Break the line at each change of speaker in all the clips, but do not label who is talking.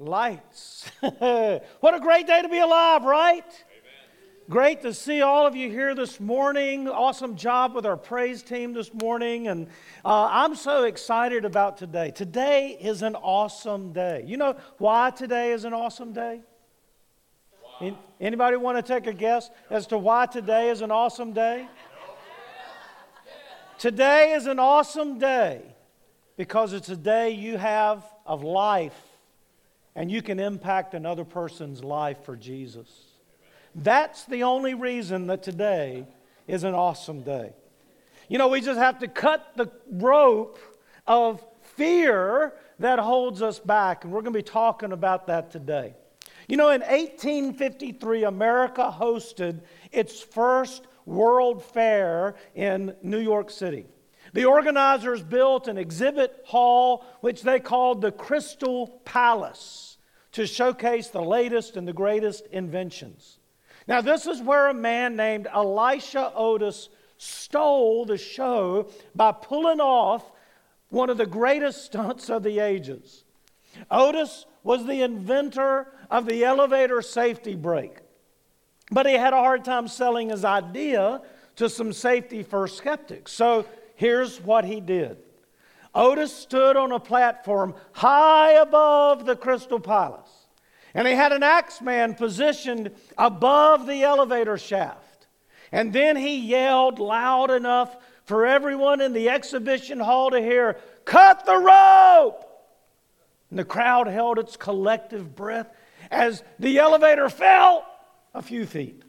Lights. what a great day to be alive, right? Great to see all of you here this morning. Awesome job with our praise team this morning. And uh, I'm so excited about today. Today is an awesome day. You know why today is an awesome day? Anybody want to take a guess as to why today is an awesome day? Today is an awesome day because it's a day you have of life and you can impact another person's life for Jesus. That's the only reason that today is an awesome day. You know, we just have to cut the rope of fear that holds us back, and we're going to be talking about that today. You know, in 1853, America hosted its first World Fair in New York City. The organizers built an exhibit hall, which they called the Crystal Palace to showcase the latest and the greatest inventions. Now, this is where a man named Elisha Otis stole the show by pulling off one of the greatest stunts of the ages. Otis was the inventor of the elevator safety brake, but he had a hard time selling his idea to some safety first skeptics. So here's what he did Otis stood on a platform high above the Crystal Palace. And he had an axeman positioned above the elevator shaft. And then he yelled loud enough for everyone in the exhibition hall to hear, Cut the rope! And the crowd held its collective breath as the elevator fell a few feet.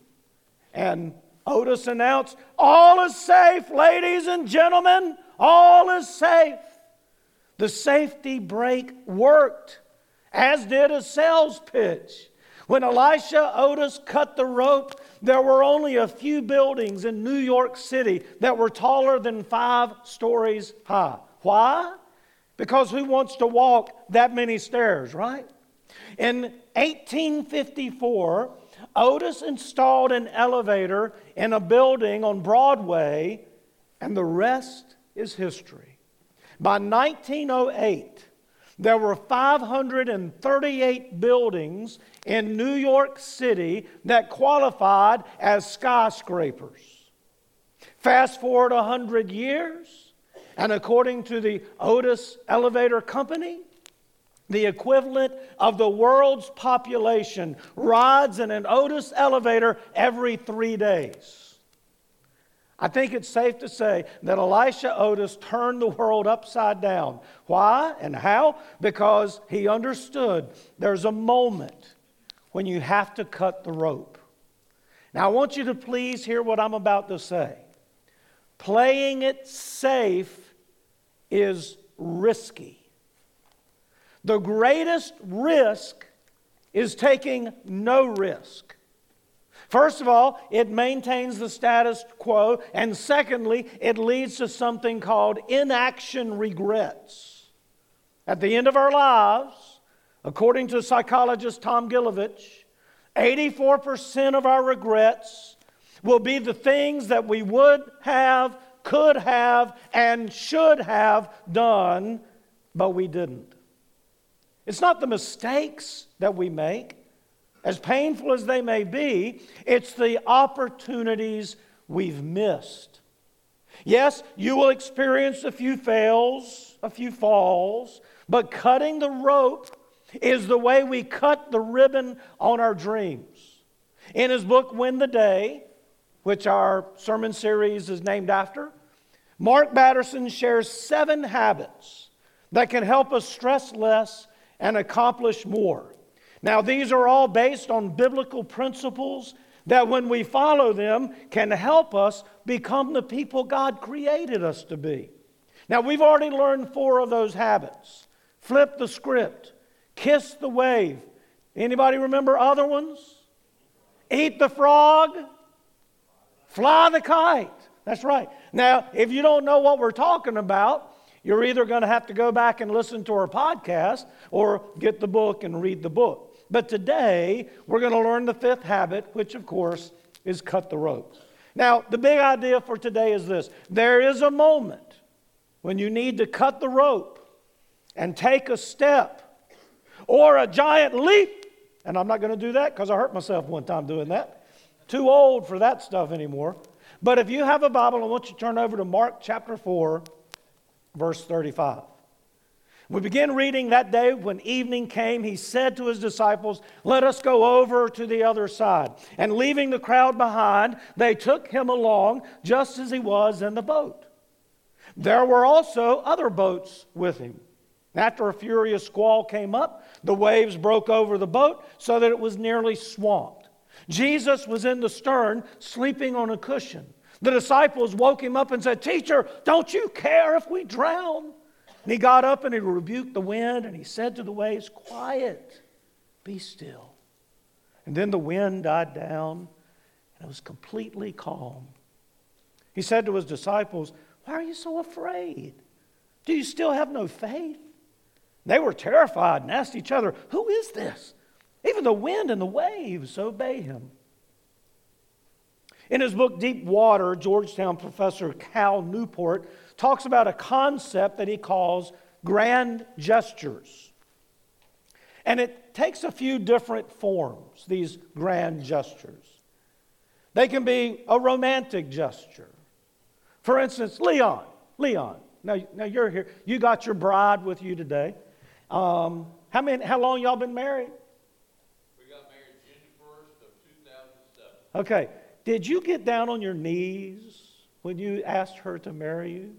And Otis announced, All is safe, ladies and gentlemen, all is safe. The safety brake worked, as did a sales pitch. When Elisha Otis cut the rope, there were only a few buildings in New York City that were taller than five stories high. Why? Because who wants to walk that many stairs, right? In 1854, Otis installed an elevator in a building on Broadway, and the rest is history. By 1908, there were 538 buildings in New York City that qualified as skyscrapers. Fast forward 100 years, and according to the Otis Elevator Company, the equivalent of the world's population rides in an Otis elevator every three days. I think it's safe to say that Elisha Otis turned the world upside down. Why and how? Because he understood there's a moment when you have to cut the rope. Now, I want you to please hear what I'm about to say. Playing it safe is risky. The greatest risk is taking no risk. First of all, it maintains the status quo, and secondly, it leads to something called inaction regrets. At the end of our lives, according to psychologist Tom Gilovich, 84% of our regrets will be the things that we would have, could have, and should have done, but we didn't. It's not the mistakes that we make, as painful as they may be, it's the opportunities we've missed. Yes, you will experience a few fails, a few falls, but cutting the rope is the way we cut the ribbon on our dreams. In his book, Win the Day, which our sermon series is named after, Mark Batterson shares seven habits that can help us stress less and accomplish more. Now, these are all based on biblical principles that, when we follow them, can help us become the people God created us to be. Now, we've already learned four of those habits flip the script, kiss the wave. Anybody remember other ones? Eat the frog, fly the kite. That's right. Now, if you don't know what we're talking about, you're either going to have to go back and listen to our podcast or get the book and read the book. But today, we're going to learn the fifth habit, which, of course, is cut the rope. Now, the big idea for today is this there is a moment when you need to cut the rope and take a step, or a giant leap. And I'm not going to do that because I hurt myself one time doing that. Too old for that stuff anymore. But if you have a Bible, I want you to turn over to Mark chapter 4, verse 35. We begin reading that day when evening came, he said to his disciples, Let us go over to the other side. And leaving the crowd behind, they took him along just as he was in the boat. There were also other boats with him. After a furious squall came up, the waves broke over the boat so that it was nearly swamped. Jesus was in the stern, sleeping on a cushion. The disciples woke him up and said, Teacher, don't you care if we drown? And he got up and he rebuked the wind and he said to the waves, Quiet, be still. And then the wind died down and it was completely calm. He said to his disciples, Why are you so afraid? Do you still have no faith? They were terrified and asked each other, Who is this? Even the wind and the waves obey him. In his book, Deep Work, Georgetown professor Cal Newport talks about a concept that he calls grand gestures. And it takes a few different forms, these grand gestures. They can be a romantic gesture. For instance, Leon, Leon, now, now you're here. You got your bride with you today. Um, how, many, how long y'all been married?
We got married January 1st of 2007.
Okay. Did you get down on your knees when you asked her to marry you?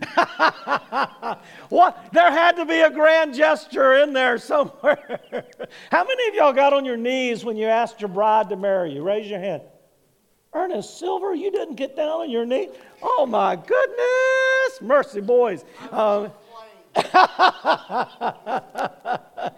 what? There had to be a grand gesture in there somewhere. How many of y'all got on your knees when you asked your bride to marry you? Raise your hand. Ernest Silver, you didn't get down on your knee? Oh my goodness! Mercy, boys. Um,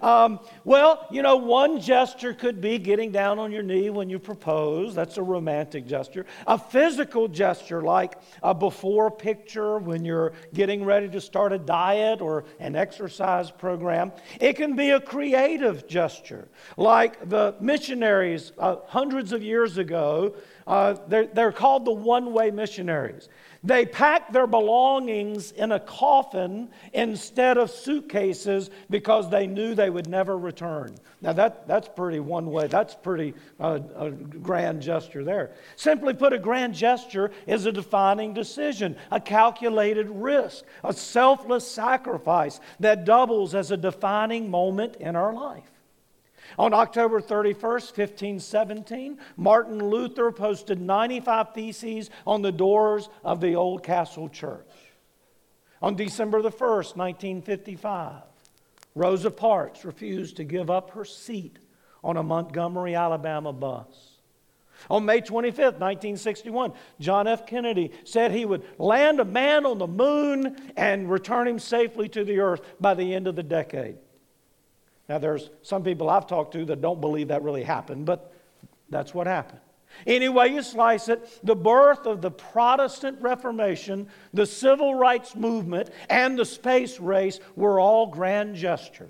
um, well, you know, one gesture could be getting down on your knee when you propose. That's a romantic gesture. A physical gesture, like a before picture when you're getting ready to start a diet or an exercise program. It can be a creative gesture, like the missionaries uh, hundreds of years ago. Uh, they're, they're called the one way missionaries. They packed their belongings in a coffin instead of suitcases because they knew they would never return. Now, that, that's pretty one way. That's pretty uh, a grand gesture there. Simply put, a grand gesture is a defining decision, a calculated risk, a selfless sacrifice that doubles as a defining moment in our life. On October 31st, 1517, Martin Luther posted 95 theses on the doors of the Old Castle Church. On December the 1st, 1955, Rosa Parks refused to give up her seat on a Montgomery, Alabama bus. On May 25th, 1961, John F. Kennedy said he would land a man on the moon and return him safely to the earth by the end of the decade. Now, there's some people I've talked to that don't believe that really happened, but that's what happened. Anyway, you slice it, the birth of the Protestant Reformation, the civil rights movement, and the space race were all grand gestures.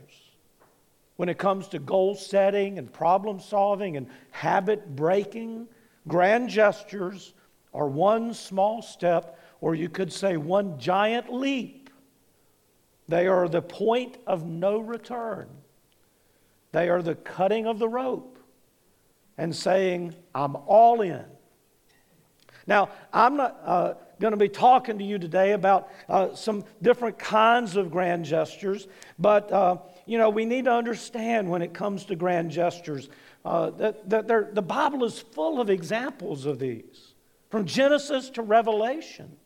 When it comes to goal setting and problem solving and habit breaking, grand gestures are one small step, or you could say one giant leap. They are the point of no return. They are the cutting of the rope and saying, I'm all in. Now, I'm not uh, going to be talking to you today about uh, some different kinds of grand gestures, but uh, you know, we need to understand when it comes to grand gestures uh, that, that the Bible is full of examples of these, from Genesis to Revelation.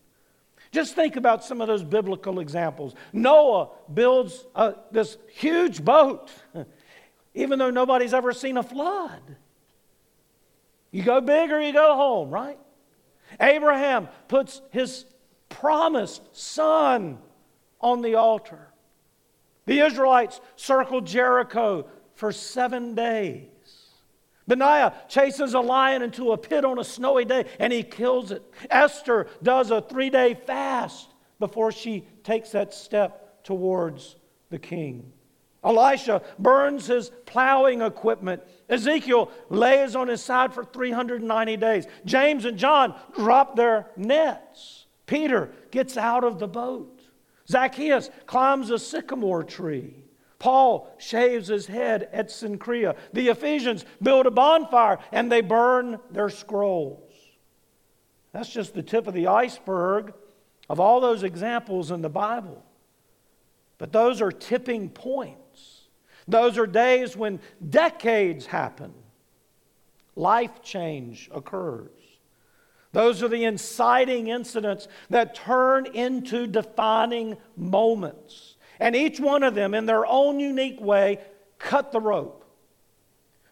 Just think about some of those biblical examples. Noah builds uh, this huge boat. even though nobody's ever seen a flood. You go big or you go home, right? Abraham puts his promised son on the altar. The Israelites circle Jericho for seven days. Benaiah chases a lion into a pit on a snowy day and he kills it. Esther does a three day fast before she takes that step towards the king. Elisha burns his plowing equipment. Ezekiel lays on his side for 390 days. James and John drop their nets. Peter gets out of the boat. Zacchaeus climbs a sycamore tree. Paul shaves his head at Cenchrea. The Ephesians build a bonfire and they burn their scrolls. That's just the tip of the iceberg of all those examples in the Bible. But those are tipping points. Those are days when decades happen, life change occurs. Those are the inciting incidents that turn into defining moments. And each one of them, in their own unique way, cut the rope.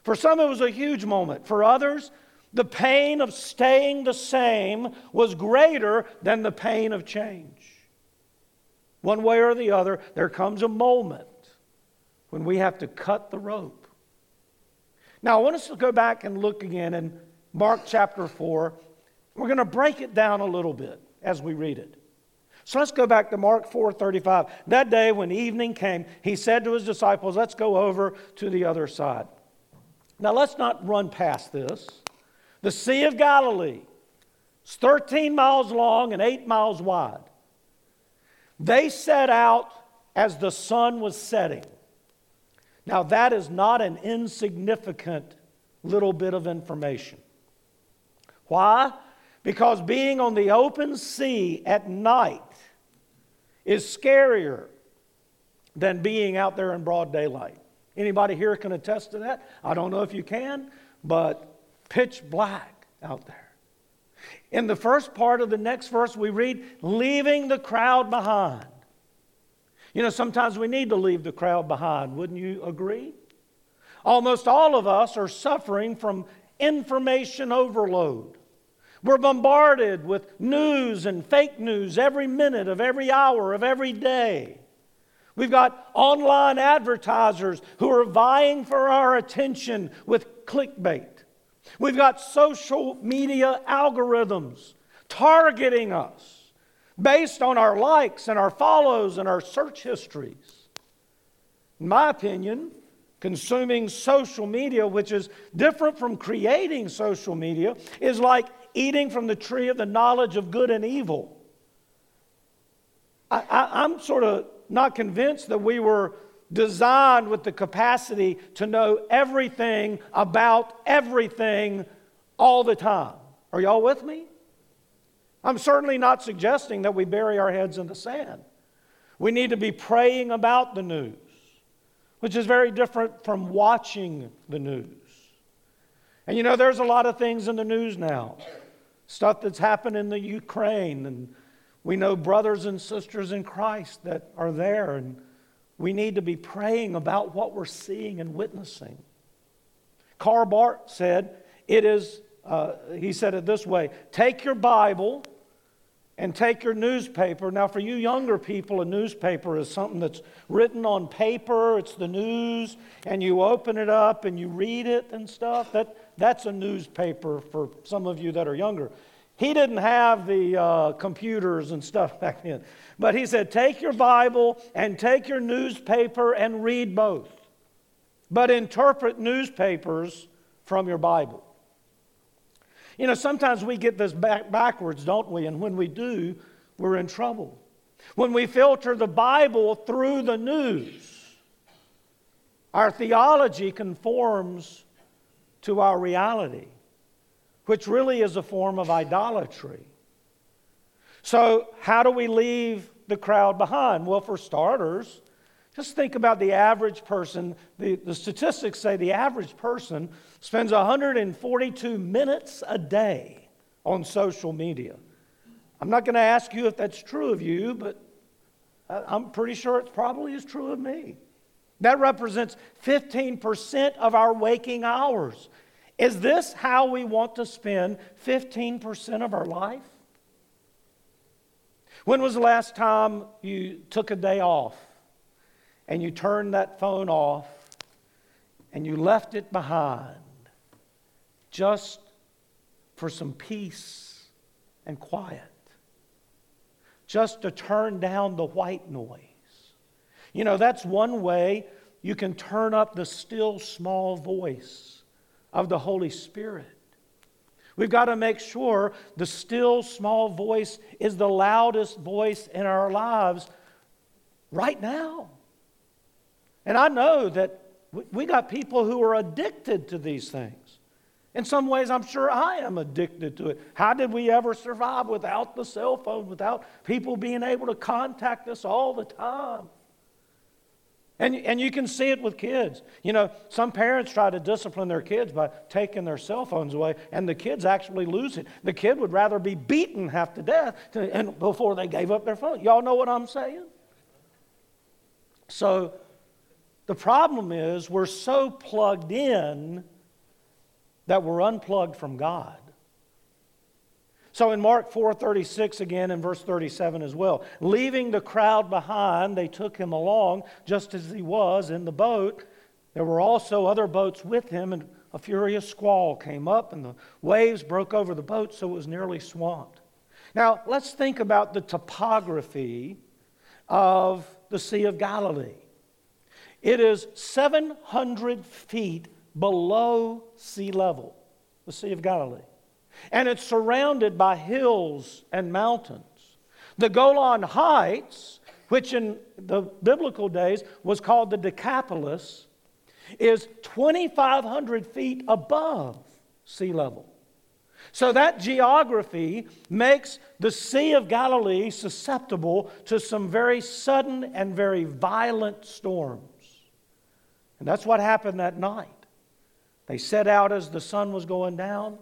For some, it was a huge moment. For others, the pain of staying the same was greater than the pain of change. One way or the other, there comes a moment when we have to cut the rope. Now, I want us to go back and look again in Mark chapter 4. We're going to break it down a little bit as we read it. So let's go back to Mark 4:35. That day when evening came, he said to his disciples, "Let's go over to the other side." Now let's not run past this. The Sea of Galilee is 13 miles long and 8 miles wide. They set out as the sun was setting. Now, that is not an insignificant little bit of information. Why? Because being on the open sea at night is scarier than being out there in broad daylight. Anybody here can attest to that? I don't know if you can, but pitch black out there. In the first part of the next verse, we read, leaving the crowd behind. You know, sometimes we need to leave the crowd behind, wouldn't you agree? Almost all of us are suffering from information overload. We're bombarded with news and fake news every minute of every hour of every day. We've got online advertisers who are vying for our attention with clickbait. We've got social media algorithms targeting us based on our likes and our follows and our search histories. In my opinion, consuming social media, which is different from creating social media, is like eating from the tree of the knowledge of good and evil. I, am sort of not convinced that we were designed with the capacity to know everything about everything all the time. Are y'all with me? I'm certainly not suggesting that we bury our heads in the sand. We need to be praying about the news, which is very different from watching the news. And you know, there's a lot of things in the news now. Stuff that's happened in the Ukraine, and we know brothers and sisters in Christ that are there, and we need to be praying about what we're seeing and witnessing. Karl Barth said, It is, uh, he said it this way take your Bible and take your newspaper. Now, for you younger people, a newspaper is something that's written on paper, it's the news, and you open it up and you read it and stuff. That, that's a newspaper for some of you that are younger. He didn't have the uh, computers and stuff back then. But he said, take your Bible and take your newspaper and read both. But interpret newspapers from your Bible. You know, sometimes we get this back backwards, don't we? And when we do, we're in trouble. When we filter the Bible through the news, our theology conforms to our reality which really is a form of idolatry. So, how do we leave the crowd behind? Well, for starters, just think about the average person. The, the statistics say the average person spends 142 minutes a day on social media. I'm not going to ask you if that's true of you, but I'm pretty sure it probably is true of me. That represents 15% of our waking hours. Is this how we want to spend 15% of our life? When was the last time you took a day off and you turned that phone off and you left it behind just for some peace and quiet? Just to turn down the white noise. You know, that's one way you can turn up the still small voice of the Holy Spirit. We've got to make sure the still small voice is the loudest voice in our lives right now. And I know that we got people who are addicted to these things. In some ways, I'm sure I am addicted to it. How did we ever survive without the cell phone, without people being able to contact us all the time? And, and you can see it with kids. You know, some parents try to discipline their kids by taking their cell phones away, and the kids actually lose it. The kid would rather be beaten half to death to, and before they gave up their phone. Y'all know what I'm saying? So the problem is we're so plugged in that we're unplugged from God. So in Mark 4:36 again in verse 37 as well, leaving the crowd behind, they took him along just as he was in the boat. There were also other boats with him and a furious squall came up and the waves broke over the boat so it was nearly swamped. Now, let's think about the topography of the Sea of Galilee. It is 700 feet below sea level, the Sea of Galilee and it's surrounded by hills and mountains. The Golan Heights, which in the biblical days was called the Decapolis, is 2,500 feet above sea level. So that geography makes the Sea of Galilee susceptible to some very sudden and very violent storms. And that's what happened that night. They set out as the sun was going down.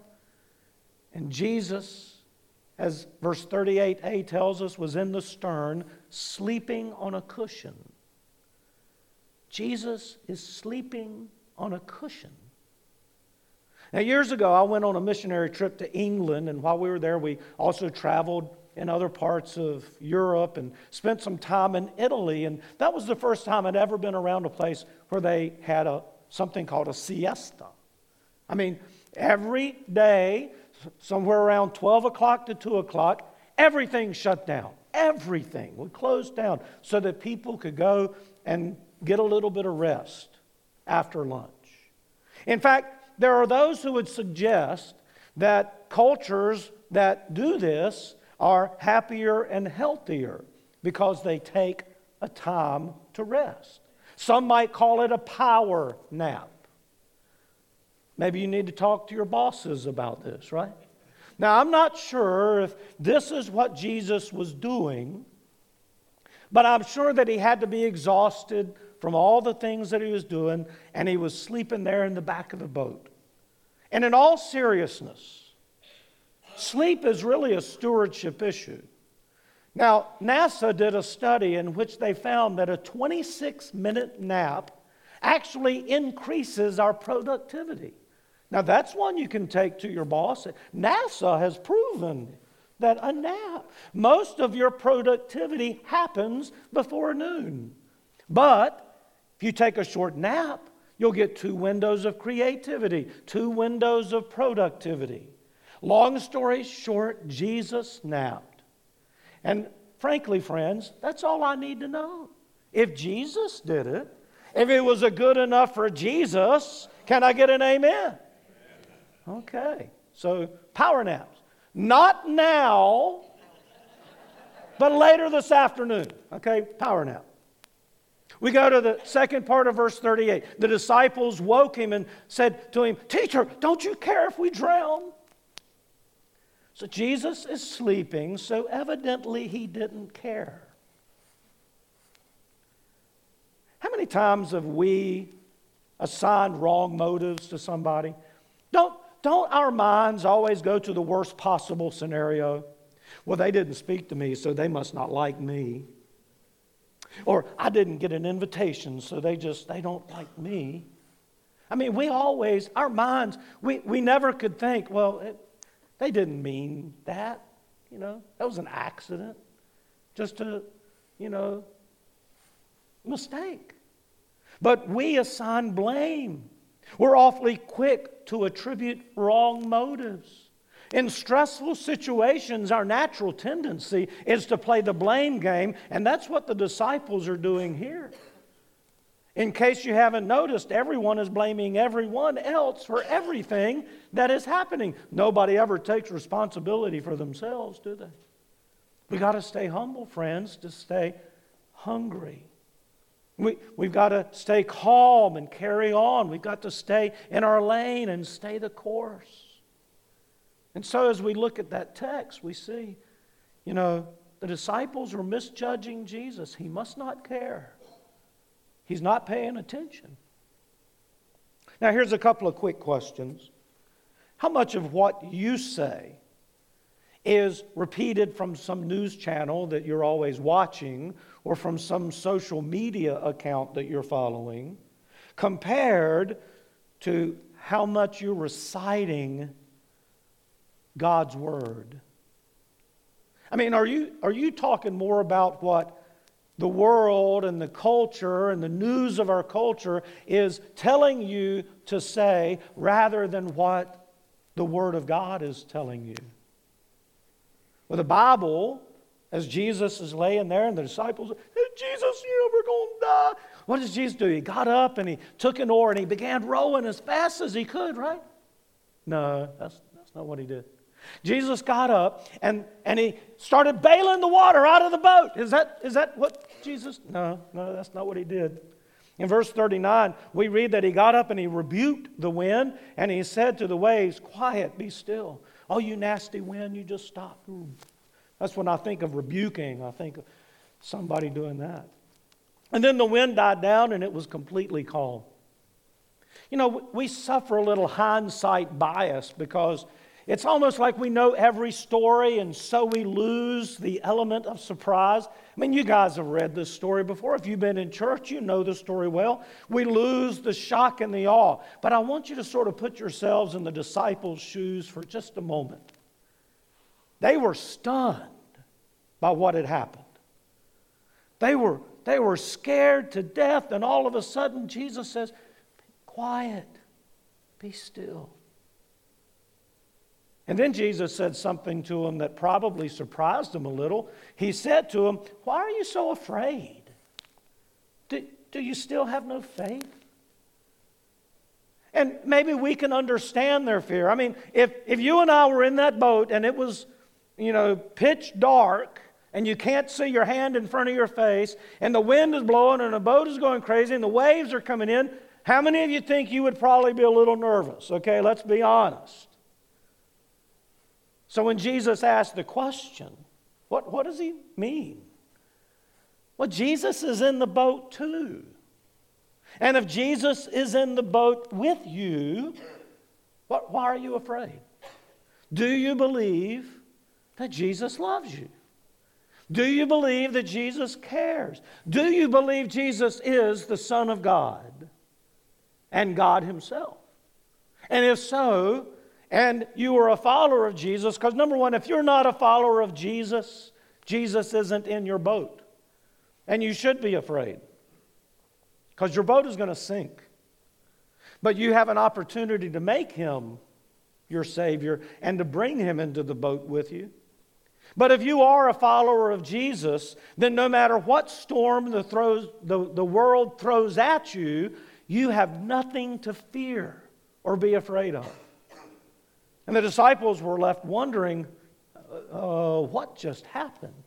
And Jesus, as verse 38a tells us, was in the stern, sleeping on a cushion. Jesus is sleeping on a cushion. Now, years ago, I went on a missionary trip to England, and while we were there, we also traveled in other parts of Europe and spent some time in Italy. And that was the first time I'd ever been around a place where they had a, something called a siesta. I mean, every day somewhere around 12 o'clock to 2 o'clock, everything shut down. Everything would close down so that people could go and get a little bit of rest after lunch. In fact, there are those who would suggest that cultures that do this are happier and healthier because they take a time to rest. Some might call it a power nap. Maybe you need to talk to your bosses about this, right? Now, I'm not sure if this is what Jesus was doing, but I'm sure that he had to be exhausted from all the things that he was doing, and he was sleeping there in the back of the boat. And in all seriousness, sleep is really a stewardship issue. Now, NASA did a study in which they found that a 26 minute nap actually increases our productivity. Now, that's one you can take to your boss. NASA has proven that a nap, most of your productivity happens before noon. But if you take a short nap, you'll get two windows of creativity, two windows of productivity. Long story short, Jesus napped. And frankly, friends, that's all I need to know. If Jesus did it, if it was a good enough for Jesus, can I get an amen? Okay. So, power naps. Not now, but later this afternoon. Okay, power nap. We go to the second part of verse 38. The disciples woke him and said to him, Teacher, don't you care if we drown? So Jesus is sleeping, so evidently he didn't care. How many times have we assigned wrong motives to somebody? Don't, don't our minds always go to the worst possible scenario? Well, they didn't speak to me, so they must not like me. Or I didn't get an invitation, so they just they don't like me. I mean, we always, our minds, we, we never could think, well, it, they didn't mean that. You know, that was an accident. Just a, you know, mistake. But we assign blame. We're awfully quick to attribute wrong motives. In stressful situations, our natural tendency is to play the blame game, and that's what the disciples are doing here. In case you haven't noticed, everyone is blaming everyone else for everything that is happening. Nobody ever takes responsibility for themselves, do they? We got to stay humble, friends, to stay hungry. We, we've got to stay calm and carry on. We've got to stay in our lane and stay the course. And so, as we look at that text, we see, you know, the disciples are misjudging Jesus. He must not care, he's not paying attention. Now, here's a couple of quick questions. How much of what you say is repeated from some news channel that you're always watching or from some social media account that you're following compared to how much you're reciting God's Word? I mean, are you, are you talking more about what the world and the culture and the news of our culture is telling you to say rather than what the Word of God is telling you? Well, the Bible, as Jesus is laying there and the disciples, hey, Jesus, you know, we're going to die. What does Jesus do? He got up and he took an oar and he began rowing as fast as he could, right? No, that's, that's not what he did. Jesus got up and, and he started bailing the water out of the boat. Is that, is that what Jesus? No, no, that's not what he did. In verse 39, we read that he got up and he rebuked the wind and he said to the waves, Quiet, be still. Oh, you nasty wind, you just stop. That's when I think of rebuking. I think of somebody doing that. And then the wind died down and it was completely calm. You know, we suffer a little hindsight bias because it's almost like we know every story, and so we lose the element of surprise. I mean, you guys have read this story before. If you've been in church, you know the story well. We lose the shock and the awe. But I want you to sort of put yourselves in the disciples' shoes for just a moment. They were stunned by what had happened. They were, they were scared to death, and all of a sudden, Jesus says, Quiet, be still. And then Jesus said something to him that probably surprised him a little. He said to him, Why are you so afraid? Do, do you still have no faith? And maybe we can understand their fear. I mean, if, if you and I were in that boat and it was, you know, pitch dark and you can't see your hand in front of your face and the wind is blowing and the boat is going crazy and the waves are coming in, how many of you think you would probably be a little nervous? Okay, let's be honest. So when Jesus asked the question, what, what does he mean? Well, Jesus is in the boat too. And if Jesus is in the boat with you, what, why are you afraid? Do you believe that Jesus loves you? Do you believe that Jesus cares? Do you believe Jesus is the Son of God and God Himself? And if so, and you are a follower of Jesus, because number one, if you're not a follower of Jesus, Jesus isn't in your boat. And you should be afraid, because your boat is going to sink. But you have an opportunity to make him your Savior and to bring him into the boat with you. But if you are a follower of Jesus, then no matter what storm the, throws, the, the world throws at you, you have nothing to fear or be afraid of. And the disciples were left wondering, uh, what just happened?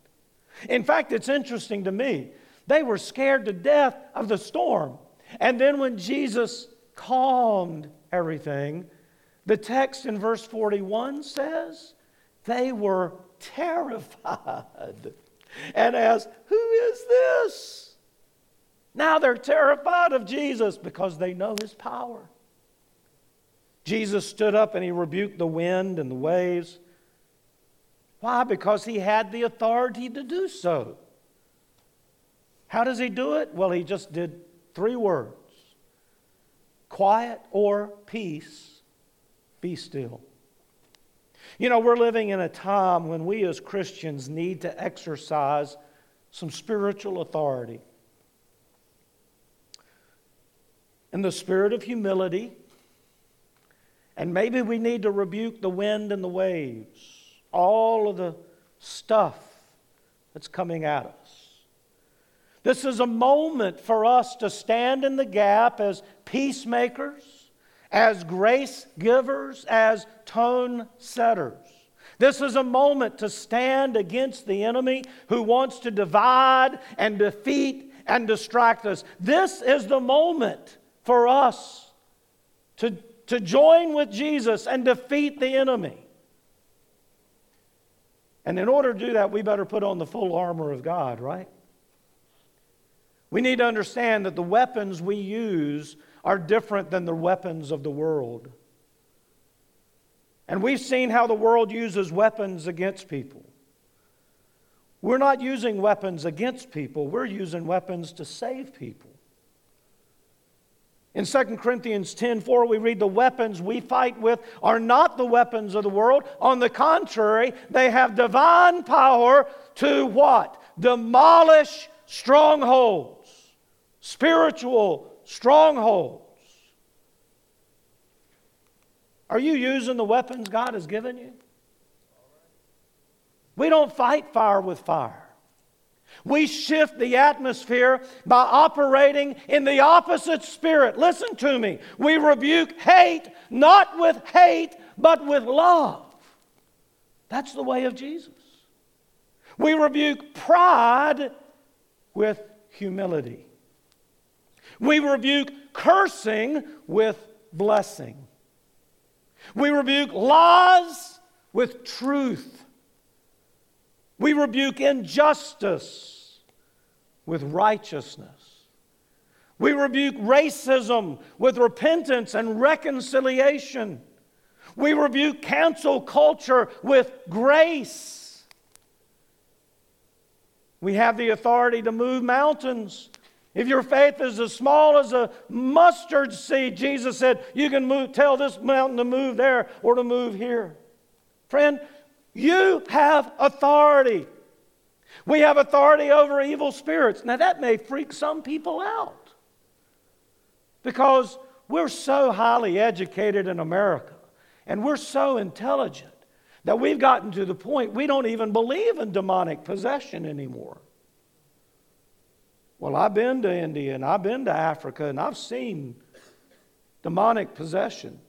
In fact, it's interesting to me. They were scared to death of the storm. And then when Jesus calmed everything, the text in verse 41 says they were terrified and asked, Who is this? Now they're terrified of Jesus because they know his power. Jesus stood up and he rebuked the wind and the waves. Why? Because he had the authority to do so. How does he do it? Well, he just did three words quiet or peace, be still. You know, we're living in a time when we as Christians need to exercise some spiritual authority. In the spirit of humility, and maybe we need to rebuke the wind and the waves, all of the stuff that's coming at us. This is a moment for us to stand in the gap as peacemakers, as grace givers, as tone setters. This is a moment to stand against the enemy who wants to divide and defeat and distract us. This is the moment for us to, to join with Jesus and defeat the enemy. And in order to do that, we better put on the full armor of God, right? We need to understand that the weapons we use are different than the weapons of the world. And we've seen how the world uses weapons against people. We're not using weapons against people, we're using weapons to save people. In 2 Corinthians 10 4, we read, The weapons we fight with are not the weapons of the world. On the contrary, they have divine power to what? Demolish strongholds, spiritual strongholds. Are you using the weapons God has given you? We don't fight fire with fire. We shift the atmosphere by operating in the opposite spirit. Listen to me. We rebuke hate, not with hate, but with love. That's the way of Jesus. We rebuke pride with humility. We rebuke cursing with blessing. We rebuke lies with truth. We rebuke injustice with righteousness. We rebuke racism with repentance and reconciliation. We rebuke cancel culture with grace. We have the authority to move mountains. If your faith is as small as a mustard seed, Jesus said, you can move, tell this mountain to move there or to move here. Friend, you have authority. We have authority over evil spirits. Now, that may freak some people out because we're so highly educated in America and we're so intelligent that we've gotten to the point we don't even believe in demonic possession anymore. Well, I've been to India and I've been to Africa and I've seen demonic possession.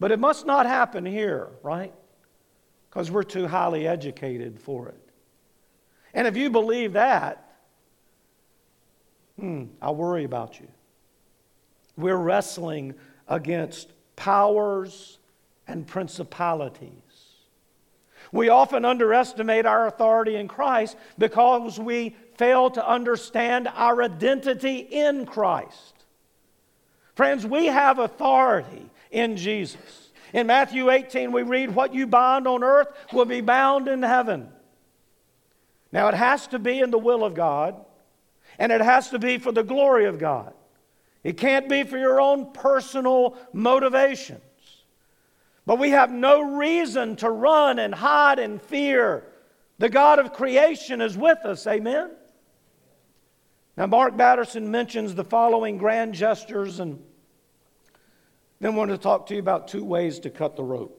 But it must not happen here, right? Because we're too highly educated for it. And if you believe that, hmm, I worry about you. We're wrestling against powers and principalities. We often underestimate our authority in Christ because we fail to understand our identity in Christ. Friends, we have authority in Jesus. In Matthew 18, we read, What you bind on earth will be bound in heaven. Now, it has to be in the will of God, and it has to be for the glory of God. It can't be for your own personal motivations. But we have no reason to run and hide in fear. The God of creation is with us. Amen? Now, Mark Batterson mentions the following grand gestures and then I want to talk to you about two ways to cut the rope.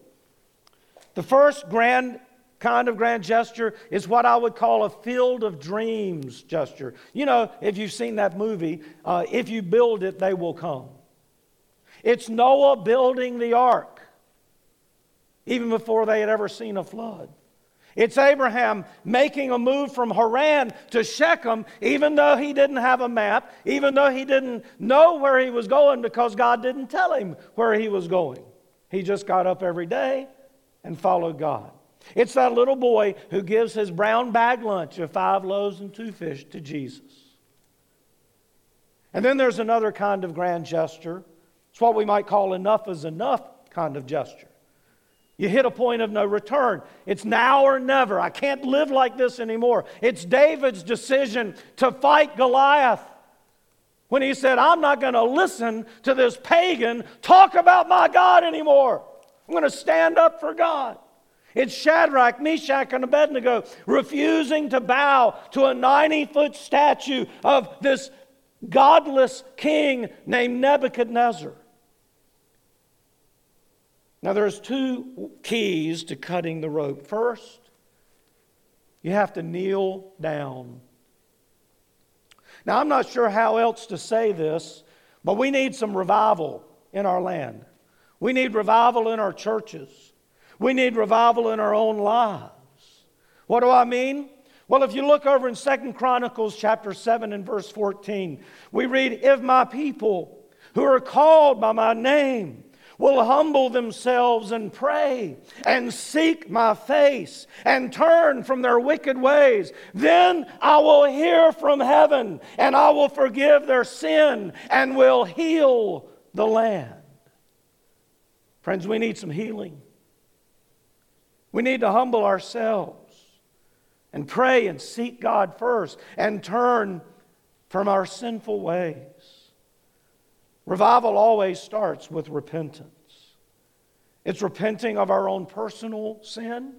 The first grand kind of grand gesture is what I would call a field of dreams gesture. You know, if you've seen that movie, uh, if you build it, they will come. It's Noah building the ark, even before they had ever seen a flood. It's Abraham making a move from Haran to Shechem, even though he didn't have a map, even though he didn't know where he was going because God didn't tell him where he was going. He just got up every day and followed God. It's that little boy who gives his brown bag lunch of five loaves and two fish to Jesus. And then there's another kind of grand gesture. It's what we might call enough is enough kind of gesture. You hit a point of no return. It's now or never. I can't live like this anymore. It's David's decision to fight Goliath when he said, I'm not going to listen to this pagan talk about my God anymore. I'm going to stand up for God. It's Shadrach, Meshach, and Abednego refusing to bow to a 90 foot statue of this godless king named Nebuchadnezzar. Now, there's two keys to cutting the rope. First, you have to kneel down. Now, I'm not sure how else to say this, but we need some revival in our land. We need revival in our churches. We need revival in our own lives. What do I mean? Well, if you look over in Second Chronicles chapter 7 and verse 14, we read, If my people who are called by my name will humble themselves and pray and seek my face and turn from their wicked ways, then I will hear from heaven and I will forgive their sin and will heal the land. Friends, we need some healing. We need to humble ourselves and pray and seek God first and turn from our sinful ways. Revival always starts with repentance. It's repenting of our own personal sin.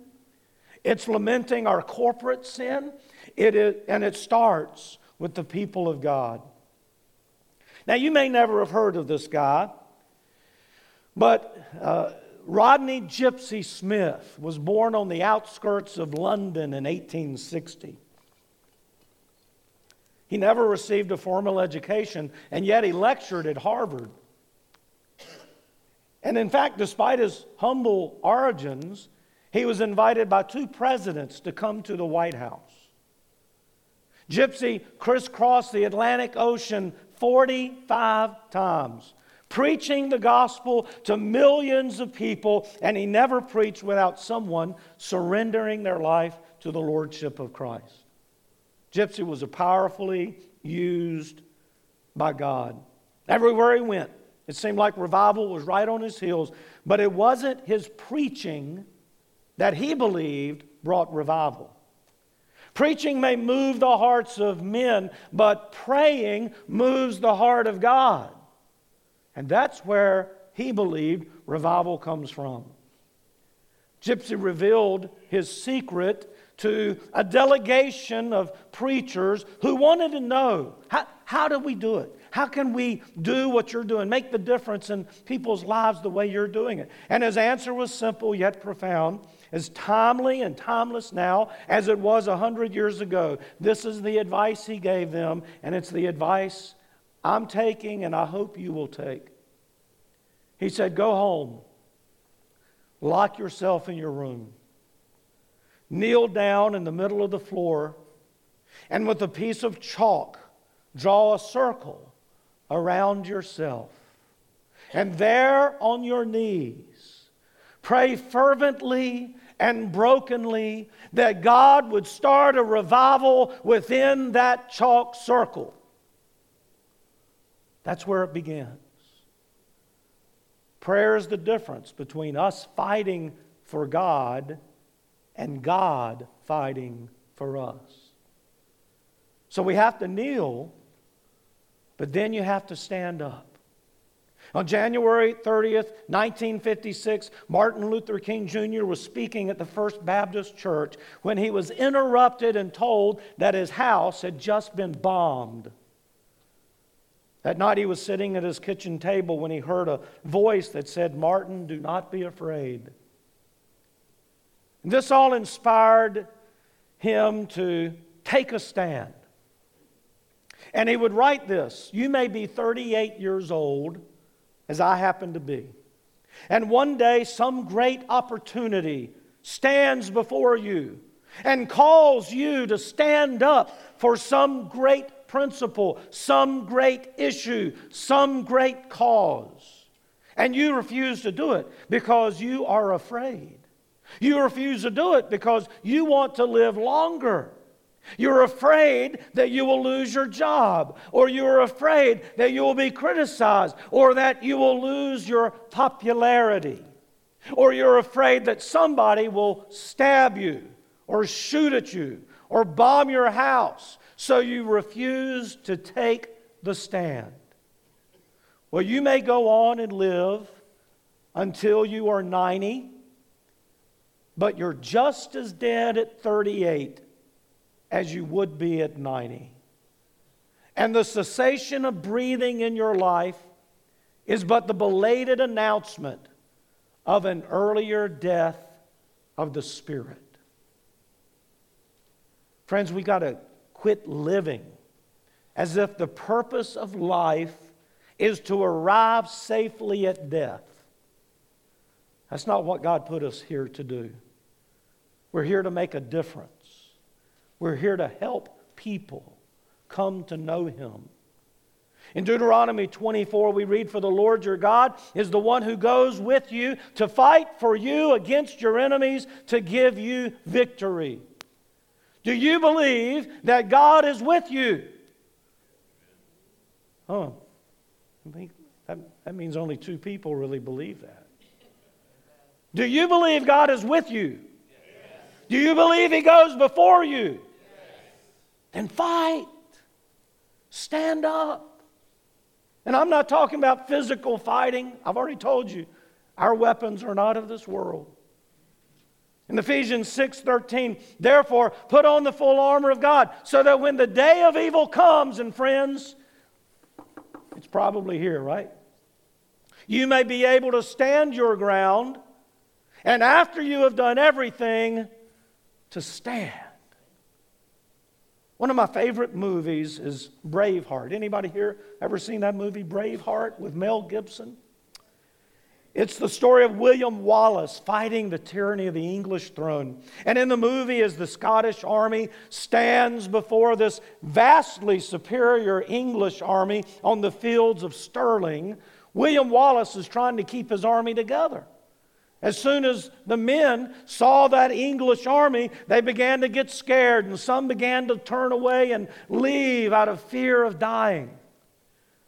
It's lamenting our corporate sin. It is, and it starts with the people of God. Now, you may never have heard of this guy, but uh, Rodney Gypsy Smith was born on the outskirts of London in 1860. He never received a formal education, and yet he lectured at Harvard. And in fact, despite his humble origins, he was invited by two presidents to come to the White House. Gypsy crisscrossed the Atlantic Ocean 45 times preaching the gospel to millions of people, and he never preached without someone surrendering their life to the lordship of Christ. Gypsy was a powerfully used by God. Everywhere he went, it seemed like revival was right on his heels, but it wasn't his preaching that he believed brought revival. Preaching may move the hearts of men, but praying moves the heart of God. And that's where he believed revival comes from. Gypsy revealed his secret to a delegation of preachers who wanted to know how, how do we do it? How can we do what you're doing? Make the difference in people's lives the way you're doing it. And his answer was simple yet profound, as timely and timeless now as it was a hundred years ago. This is the advice he gave them, and it's the advice I'm taking and I hope you will take. He said, Go home, lock yourself in your room, kneel down in the middle of the floor, and with a piece of chalk, draw a circle around yourself. And there on your knees, pray fervently and brokenly that God would start a revival within that chalk circle. That's where it begins. Prayer is the difference between us fighting for God and God fighting for us. So we have to kneel, but then you have to stand up. On January 30th, 1956, Martin Luther King Jr. was speaking at the First Baptist Church when he was interrupted and told that his house had just been bombed. That night he was sitting at his kitchen table when he heard a voice that said, Martin, do not be afraid. And this all inspired him to take a stand. And he would write this You may be 38 years old, as I happen to be. And one day, some great opportunity stands before you and calls you to stand up for some great principle, some great issue, some great cause. And you refuse to do it because you are afraid. You refuse to do it because you want to live longer. You're afraid that you will lose your job, or you're afraid that you will be criticized, or that you will lose your popularity, or you're afraid that somebody will stab you, or shoot at you, or bomb your house, so you refuse to take the stand. Well, you may go on and live until you are 90, but you're just as dead at 38 as you would be at 90. And the cessation of breathing in your life is but the belated announcement of an earlier death of the Spirit. Friends, we got to quit living as if the purpose of life is to arrive safely at death. That's not what God put us here to do. We're here to make a difference. We're here to help people come to know Him. In Deuteronomy 24, we read, For the Lord your God is the one who goes with you to fight for you against your enemies to give you victory. Do you believe that God is with you? Oh, that means only two people really believe that. Do you believe God is with you? Do you believe He goes before you? Then fight. Stand up. And I'm not talking about physical fighting. I've already told you, our weapons are not of this world. In Ephesians 6:13, therefore put on the full armor of God, so that when the day of evil comes, and friends, it's probably here, right? You may be able to stand your ground, and after you have done everything, to stand. One of my favorite movies is Braveheart. Anybody here ever seen that movie, Braveheart, with Mel Gibson? It's the story of William Wallace fighting the tyranny of the English throne. And in the movie, as the Scottish army stands before this vastly superior English army on the fields of Stirling, William Wallace is trying to keep his army together. As soon as the men saw that English army, they began to get scared, and some began to turn away and leave out of fear of dying.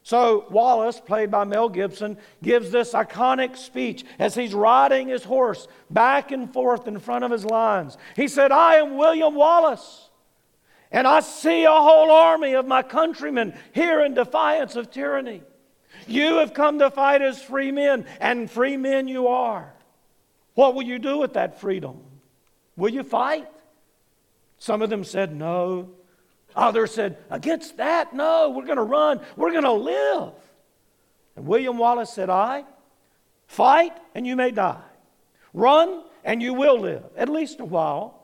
So, Wallace, played by Mel Gibson, gives this iconic speech as he's riding his horse back and forth in front of his lines. He said, I am William Wallace, and I see a whole army of my countrymen here in defiance of tyranny. You have come to fight as free men, and free men you are. What will you do with that freedom? Will you fight? Some of them said no. Others said, Against that, no, we're going to run, we're going to live. And William Wallace said, I fight and you may die, run and you will live, at least a while.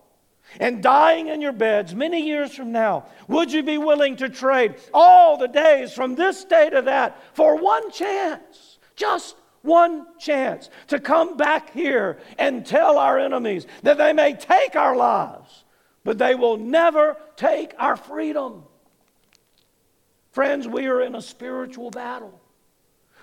And dying in your beds many years from now, would you be willing to trade all the days from this day to that for one chance? Just one chance to come back here and tell our enemies that they may take our lives, but they will never take our freedom. Friends, we are in a spiritual battle.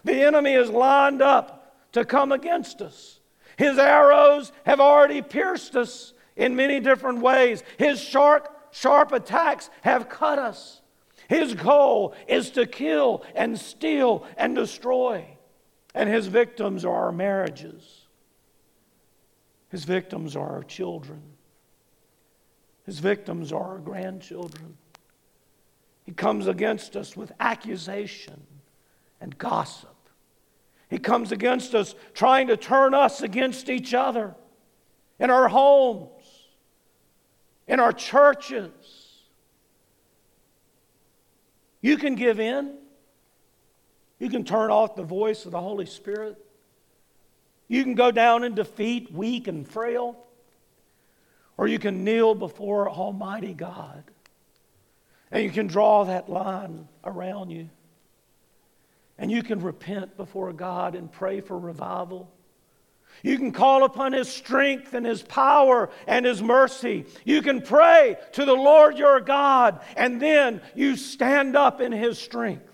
The enemy is lined up to come against us. His arrows have already pierced us in many different ways. His sharp, sharp attacks have cut us. His goal is to kill and steal and destroy. And his victims are our marriages. His victims are our children. His victims are our grandchildren. He comes against us with accusation and gossip. He comes against us trying to turn us against each other in our homes, in our churches. You can give in. You can turn off the voice of the Holy Spirit. You can go down in defeat, weak and frail. Or you can kneel before Almighty God. And you can draw that line around you. And you can repent before God and pray for revival. You can call upon His strength and His power and His mercy. You can pray to the Lord your God, and then you stand up in His strength.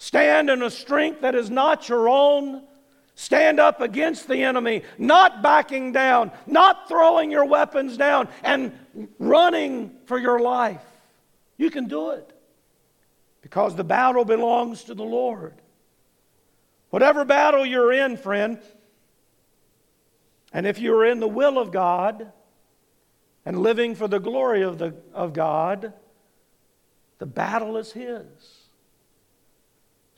Stand in a strength that is not your own. Stand up against the enemy, not backing down, not throwing your weapons down, and running for your life. You can do it because the battle belongs to the Lord. Whatever battle you're in, friend, and if you're in the will of God and living for the glory of, the, of God, the battle is His.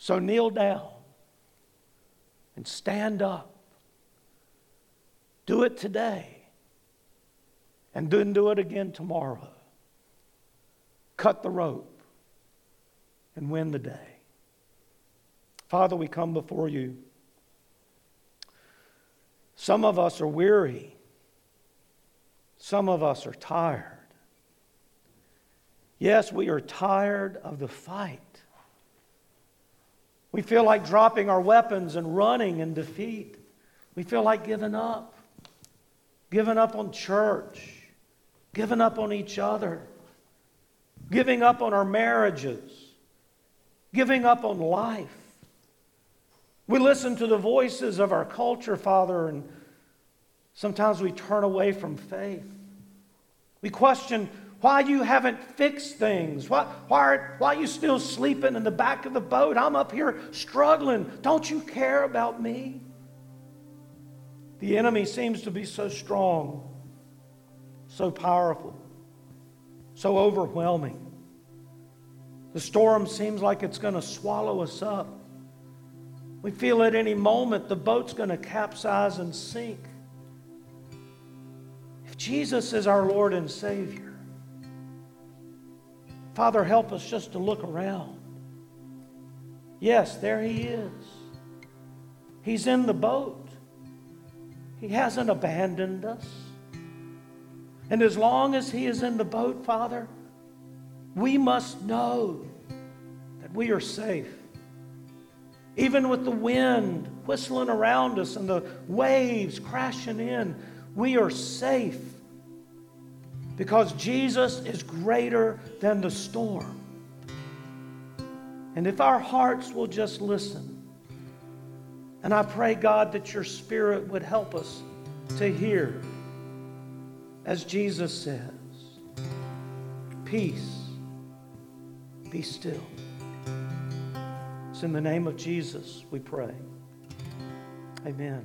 So kneel down and stand up. Do it today and then do it again tomorrow. Cut the rope and win the day. Father, we come before you. Some of us are weary. Some of us are tired. Yes, we are tired of the fight. We feel like dropping our weapons and running in defeat. We feel like giving up, giving up on church, giving up on each other, giving up on our marriages, giving up on life. We listen to the voices of our culture, Father, and sometimes we turn away from faith. We question why you haven't fixed things. Why, why, are, why you still sleeping in the back of the boat? I'm up here struggling. Don't you care about me? The enemy seems to be so strong, so powerful, so overwhelming. The storm seems like it's going to swallow us up. We feel at any moment the boat's going to capsize and sink. If Jesus is our Lord and Savior, Father, help us just to look around. Yes, there He is. He's in the boat. He hasn't abandoned us. And as long as He is in the boat, Father, we must know that we are safe. Even with the wind whistling around us and the waves crashing in, we are safe because Jesus is greater than the storm. And if our hearts will just listen, and I pray, God, that your Spirit would help us to hear, as Jesus says, Peace, be still. It's in the name of Jesus we pray. Amen.